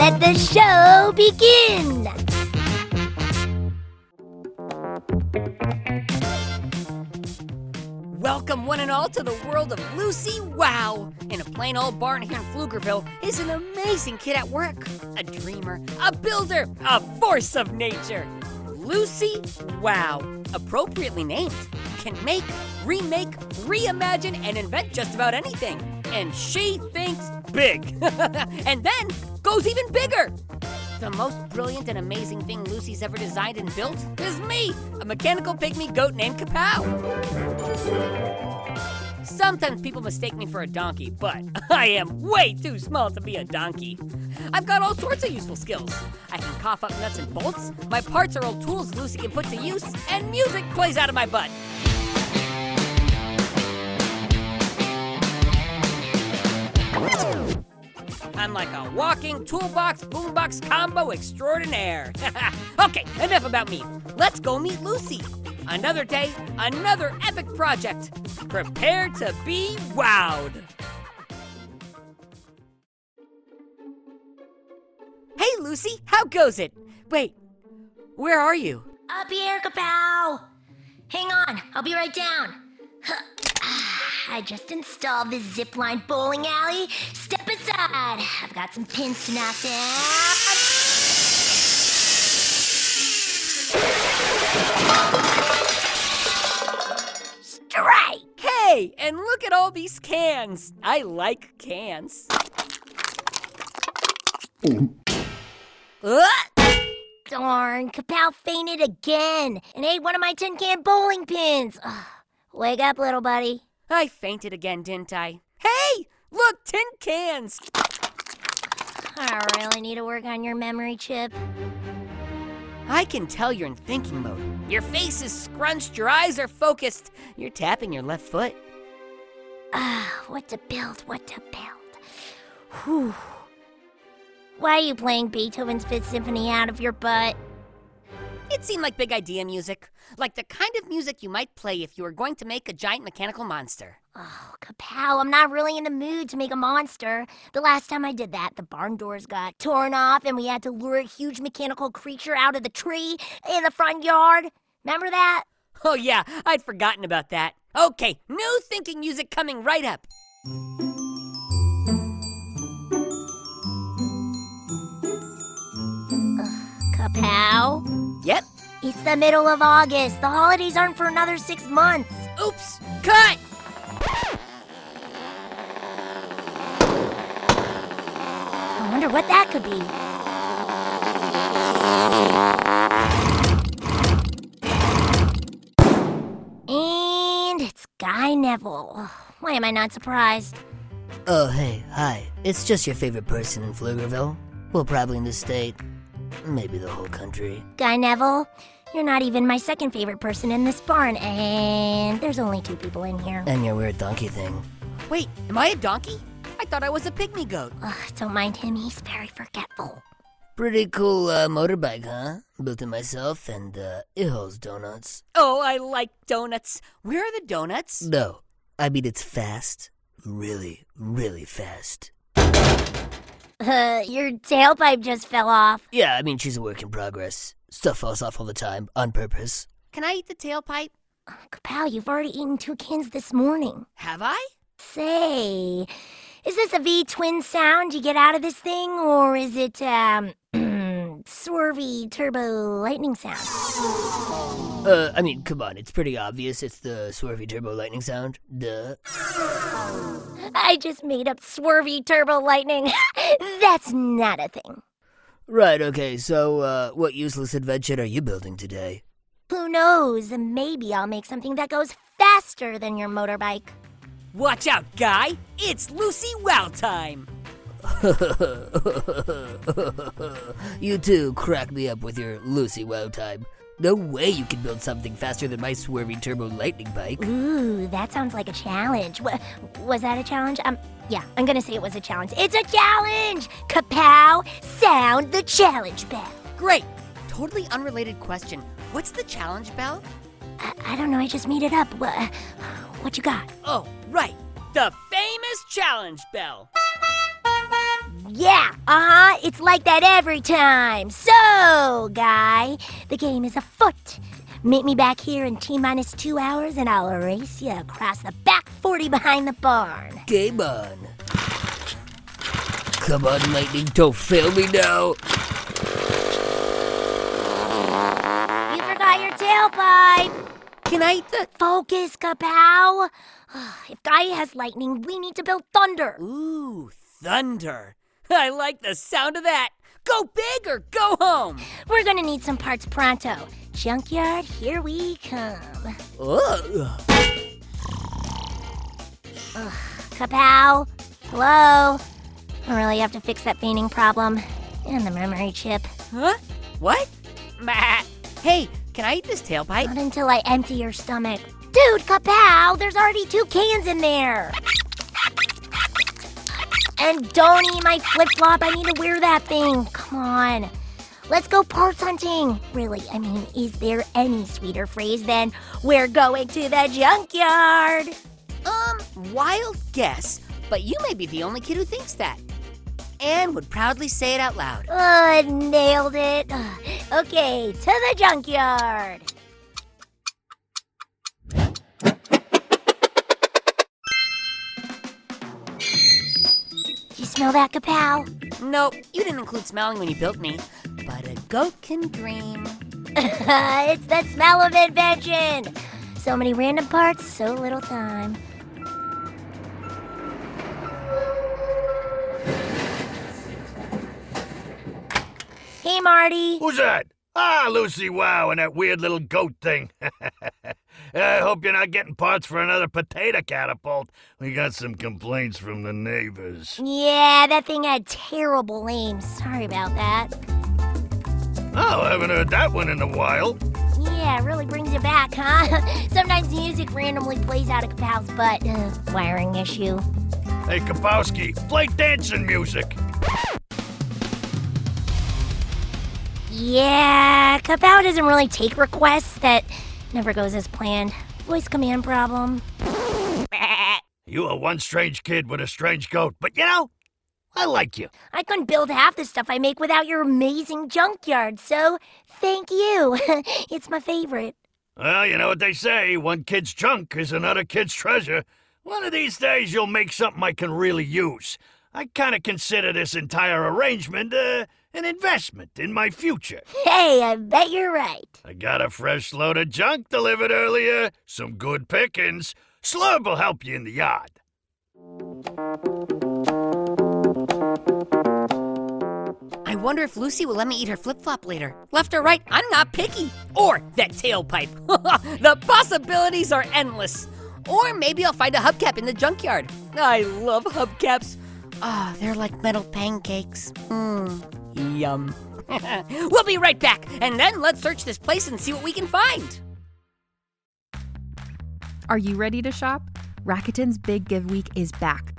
Let the show begin. Welcome, one and all, to the world of Lucy Wow. In a plain old barn here in Pflugerville is an amazing kid at work, a dreamer, a builder, a force of nature. Lucy Wow, appropriately named, can make, remake, reimagine, and invent just about anything. And she thinks big. and then goes even bigger. The most brilliant and amazing thing Lucy's ever designed and built is me, a mechanical pygmy goat named Kapow. Sometimes people mistake me for a donkey, but I am way too small to be a donkey. I've got all sorts of useful skills. I can cough up nuts and bolts, my parts are old tools Lucy can put to use, and music plays out of my butt. I'm like a walking toolbox boombox combo extraordinaire. okay, enough about me. Let's go meet Lucy. Another day, another epic project. Prepare to be wowed. Hey, Lucy, how goes it? Wait, where are you? Up here, Kapow. Hang on, I'll be right down. I just installed this zipline bowling alley. Step aside. I've got some pins to knock down. Strike! Hey, and look at all these cans. I like cans. Uh, Darn, Kapow fainted again and ate one of my tin can bowling pins. Ugh. Wake up, little buddy. I fainted again, didn't I? Hey, look, tin cans. I really need to work on your memory chip. I can tell you're in thinking mode. Your face is scrunched, your eyes are focused. You're tapping your left foot. Ah, what to build, what to build. Whew. Why are you playing Beethoven's Fifth Symphony out of your butt? It seemed like big idea music, like the kind of music you might play if you were going to make a giant mechanical monster. Oh, Kapow, I'm not really in the mood to make a monster. The last time I did that, the barn doors got torn off and we had to lure a huge mechanical creature out of the tree in the front yard. Remember that? Oh, yeah, I'd forgotten about that. Okay, new thinking music coming right up. Kapow? Yep. It's the middle of August. The holidays aren't for another six months. Oops, cut! I wonder what that could be. And it's Guy Neville. Why am I not surprised? Oh, hey, hi. It's just your favorite person in Pflugerville. Well, probably in the state. Maybe the whole country. Guy Neville, you're not even my second favorite person in this barn, and there's only two people in here. And your weird donkey thing. Wait, am I a donkey? I thought I was a pygmy goat. Ugh, don't mind him, he's very forgetful. Pretty cool uh, motorbike, huh? Built it myself, and uh, it holds donuts. Oh, I like donuts. Where are the donuts? No, I mean it's fast. Really, really fast. Uh, your tailpipe just fell off. Yeah, I mean she's a work in progress. Stuff falls off all the time, on purpose. Can I eat the tailpipe? Kapow, you've already eaten two cans this morning. Have I? Say, is this a V twin sound you get out of this thing, or is it, um, swervy turbo lightning sound? Uh, I mean, come on, it's pretty obvious. It's the swervy turbo lightning sound. Duh. I just made up swervy turbo lightning. That's not a thing. Right, okay, so, uh, what useless invention are you building today? Who knows? Maybe I'll make something that goes faster than your motorbike. Watch out, guy! It's Lucy Wow time! you two crack me up with your Lucy Wow time. No way you can build something faster than my swerving turbo lightning bike. Ooh, that sounds like a challenge. Wa- was that a challenge? Um, yeah, I'm gonna say it was a challenge. It's a challenge! Kapow! Sound the challenge bell. Great! Totally unrelated question. What's the challenge bell? I, I don't know, I just made it up. What, what you got? Oh, right. The famous challenge bell. Yeah, uh huh. It's like that every time. So, guy, the game is afoot. Meet me back here in T minus two hours and I'll race you across the back 40 behind the barn. Game on. Come on, lightning, don't fail me now. You forgot your tailpipe. Can I the. Focus, Kapow. If Guy has lightning, we need to build thunder. Ooh, thunder. I like the sound of that. Go big or go home. We're gonna need some parts pronto. Junkyard, here we come. Ugh. Kapow? Hello? I really have to fix that fainting problem. And the memory chip. Huh? What? Bah. Hey, can I eat this tailpipe? Not until I empty your stomach. Dude, Kapow, there's already two cans in there. And don't eat my flip flop. I need to wear that thing. Come on. Let's go parts hunting. Really, I mean, is there any sweeter phrase than we're going to the junkyard? Um, wild guess, but you may be the only kid who thinks that. And would proudly say it out loud. Uh, nailed it. Okay, to the junkyard. Smell that, Kapow? Nope, you didn't include smelling when you built me. But a goat can dream. it's the smell of invention. So many random parts, so little time. Hey, Marty. Who's that? Ah, Lucy Wow and that weird little goat thing. I hope you're not getting parts for another potato catapult. We got some complaints from the neighbors. Yeah, that thing had terrible aim. Sorry about that. Oh, I haven't heard that one in a while. Yeah, it really brings you back, huh? Sometimes music randomly plays out of Kapow's butt. Uh, wiring issue. Hey, Kapowski, play dancing music. Yeah, Kapow doesn't really take requests. That never goes as planned. Voice command problem. You are one strange kid with a strange goat, but you know, I like you. I couldn't build half the stuff I make without your amazing junkyard, so thank you. it's my favorite. Well, you know what they say one kid's junk is another kid's treasure. One of these days, you'll make something I can really use. I kind of consider this entire arrangement uh, an investment in my future. Hey, I bet you're right. I got a fresh load of junk delivered earlier, some good pickings. Slurb will help you in the yard. I wonder if Lucy will let me eat her flip flop later. Left or right, I'm not picky. Or that tailpipe. the possibilities are endless. Or maybe I'll find a hubcap in the junkyard. I love hubcaps. Ah, they're like metal pancakes. Mmm, yum. we'll be right back, and then let's search this place and see what we can find. Are you ready to shop? Rakuten's Big Give Week is back.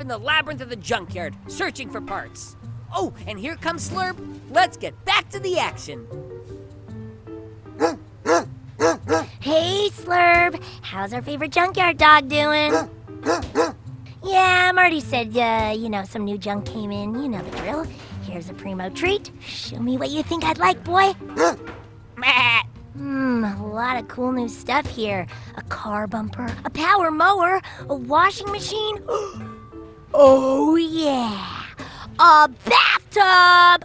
In the labyrinth of the junkyard, searching for parts. Oh, and here comes Slurp. Let's get back to the action. Hey, Slurb. How's our favorite junkyard dog doing? Yeah, Marty said, uh, you know, some new junk came in. You know the drill. Here's a primo treat. Show me what you think I'd like, boy. Hmm, a lot of cool new stuff here. A car bumper, a power mower, a washing machine. oh, yeah. A bathtub!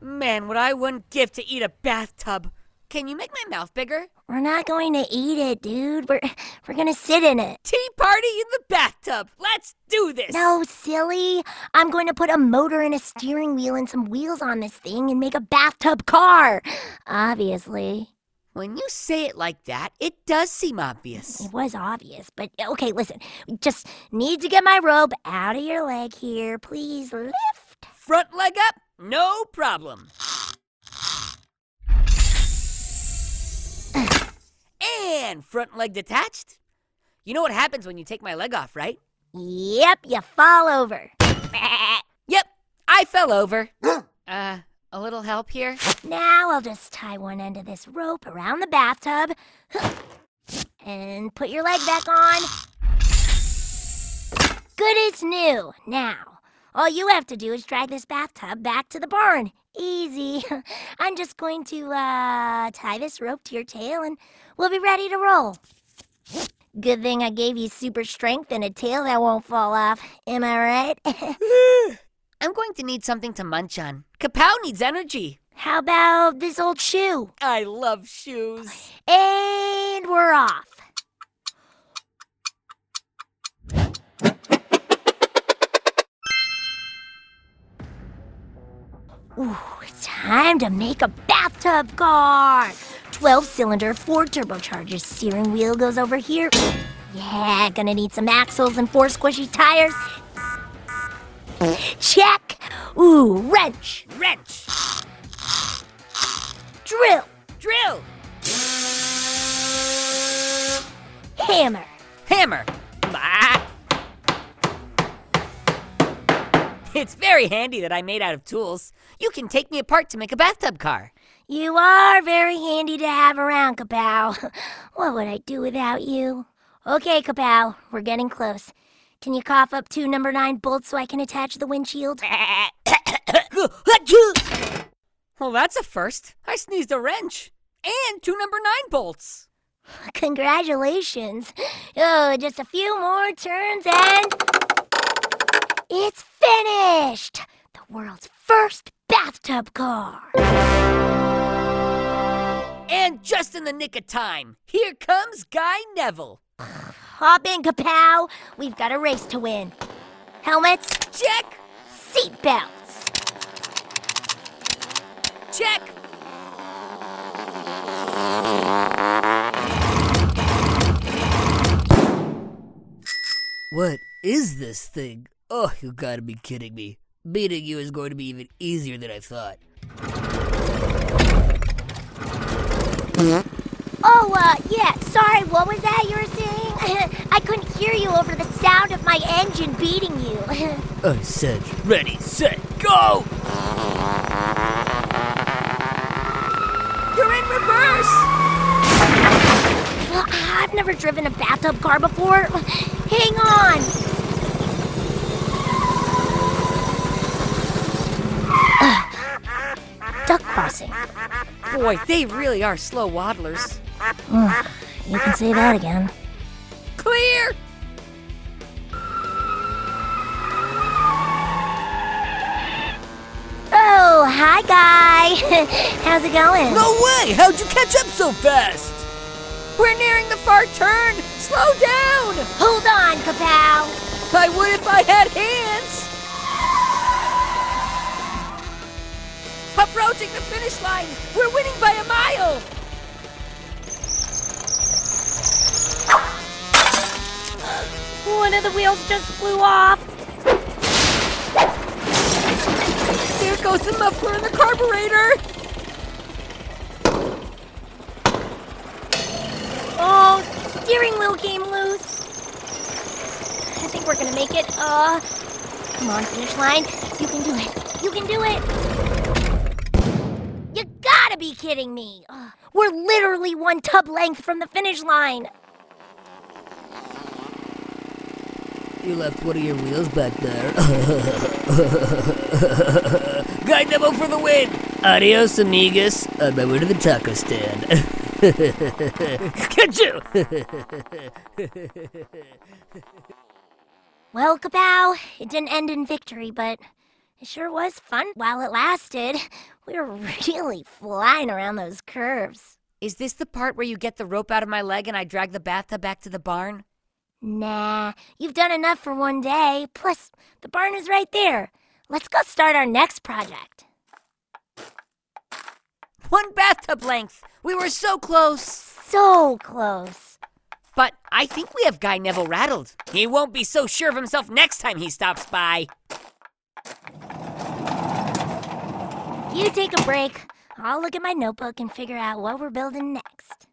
Man, what I wouldn't give to eat a bathtub. Can you make my mouth bigger? We're not going to eat it, dude. We're, we're gonna sit in it. Tea party in the bathtub. Let's do this. No, silly. I'm going to put a motor and a steering wheel and some wheels on this thing and make a bathtub car. Obviously. When you say it like that, it does seem obvious. It was obvious, but okay, listen. Just need to get my rope out of your leg here. Please lift. Front leg up? No problem. And front leg detached? You know what happens when you take my leg off, right? Yep, you fall over. Yep, I fell over. uh, a little help here? Now I'll just tie one end of this rope around the bathtub and put your leg back on. Good as new. Now, all you have to do is drag this bathtub back to the barn. Easy. I'm just going to uh, tie this rope to your tail and we'll be ready to roll. Good thing I gave you super strength and a tail that won't fall off. Am I right? I'm going to need something to munch on. Kapow needs energy. How about this old shoe? I love shoes. And we're off. Ooh, it's time to make a bathtub car. 12 cylinder, four turbochargers. Steering wheel goes over here. Yeah, gonna need some axles and four squishy tires. Check. Ooh, wrench. Wrench. Drill. Drill. Hammer. Hammer. Ah. It's very handy that I made out of tools. You can take me apart to make a bathtub car. You are very handy to have around, Kapow. What would I do without you? Okay, Kapow, we're getting close. Can you cough up two number nine bolts so I can attach the windshield? well, that's a first. I sneezed a wrench. And two number nine bolts. Congratulations. Oh, just a few more turns and. It's finished! The world's first bathtub car. And just in the nick of time, here comes Guy Neville. Hop in, Kapow. We've got a race to win. Helmets, Check. seatbelts. Check. What is this thing? Oh, you gotta be kidding me. Beating you is going to be even easier than I thought. Oh, uh, yeah, sorry, what was that you were saying? I couldn't hear you over the sound of my engine beating you. I said, ready, set, go! You're in reverse. Well, I've never driven a bathtub car before. Hang on. Duck crossing. Boy, they really are slow waddlers. You can say that again. How's it going? No way! How'd you catch up so fast? We're nearing the far turn. Slow down! Hold on, Kapow! I would if I had hands! Approaching the finish line! We're winning by a mile! One of the wheels just flew off. There goes the muffler and the carburetor! Oh, steering wheel came loose. I think we're gonna make it. Uh, come on, finish line. You can do it. You can do it. You gotta be kidding me. We're literally one tub length from the finish line. You left one of your wheels back there. Guy Neville for the win! Adios, amigos. On my way to the taco stand. Catch you! Well, Kapow, it didn't end in victory, but it sure was fun while it lasted. We were really flying around those curves. Is this the part where you get the rope out of my leg and I drag the bathtub back to the barn? Nah, you've done enough for one day. Plus, the barn is right there. Let's go start our next project. One bathtub length! We were so close! So close. But I think we have Guy Neville rattled. He won't be so sure of himself next time he stops by. You take a break. I'll look at my notebook and figure out what we're building next.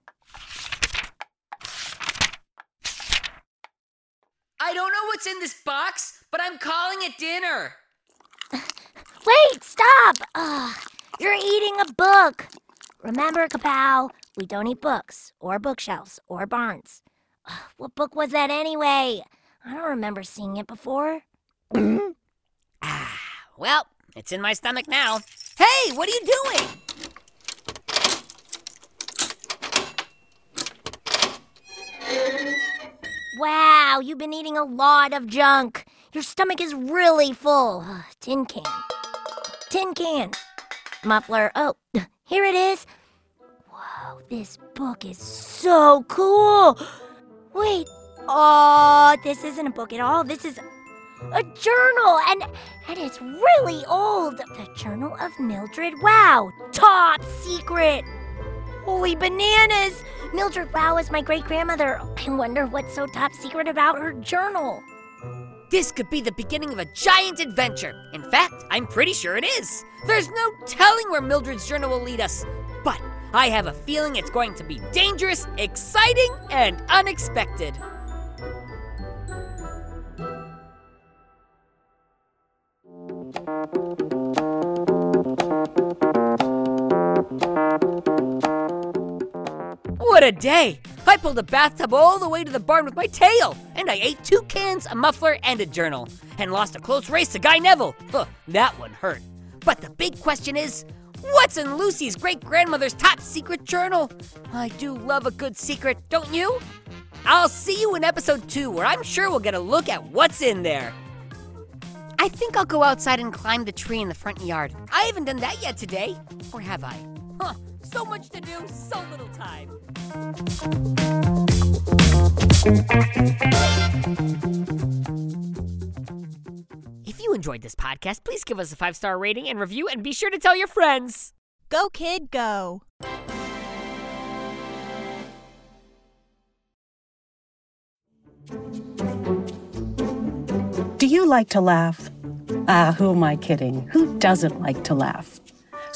I don't know what's in this box, but I'm calling it dinner. Wait, stop! Ugh, you're eating a book. Remember, Kapow, we don't eat books, or bookshelves, or barns. Ugh, what book was that anyway? I don't remember seeing it before. Ah, well, it's in my stomach now. Hey, what are you doing? Wow, you've been eating a lot of junk. Your stomach is really full. Ugh, tin can. Tin can. Muffler. Oh, here it is. Whoa, this book is so cool. Wait. Oh, this isn't a book at all. This is a journal, and and it's really old. The Journal of Mildred Wow. Top secret. Holy bananas! Mildred Wow is my great grandmother. I wonder what's so top secret about her journal. This could be the beginning of a giant adventure. In fact, I'm pretty sure it is. There's no telling where Mildred's journal will lead us. But I have a feeling it's going to be dangerous, exciting, and unexpected. A day! I pulled a bathtub all the way to the barn with my tail, and I ate two cans, a muffler, and a journal, and lost a close race to Guy Neville. Huh, that one hurt. But the big question is what's in Lucy's great grandmother's top secret journal? I do love a good secret, don't you? I'll see you in episode two, where I'm sure we'll get a look at what's in there. I think I'll go outside and climb the tree in the front yard. I haven't done that yet today. Or have I? Huh, so much to do, so little time. If you enjoyed this podcast, please give us a five star rating and review, and be sure to tell your friends. Go, kid, go. Do you like to laugh? Ah, who am I kidding? Who doesn't like to laugh?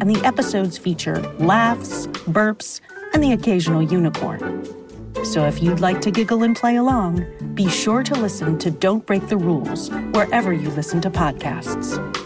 and the episodes feature laughs, burps, and the occasional unicorn. So if you'd like to giggle and play along, be sure to listen to Don't Break the Rules wherever you listen to podcasts.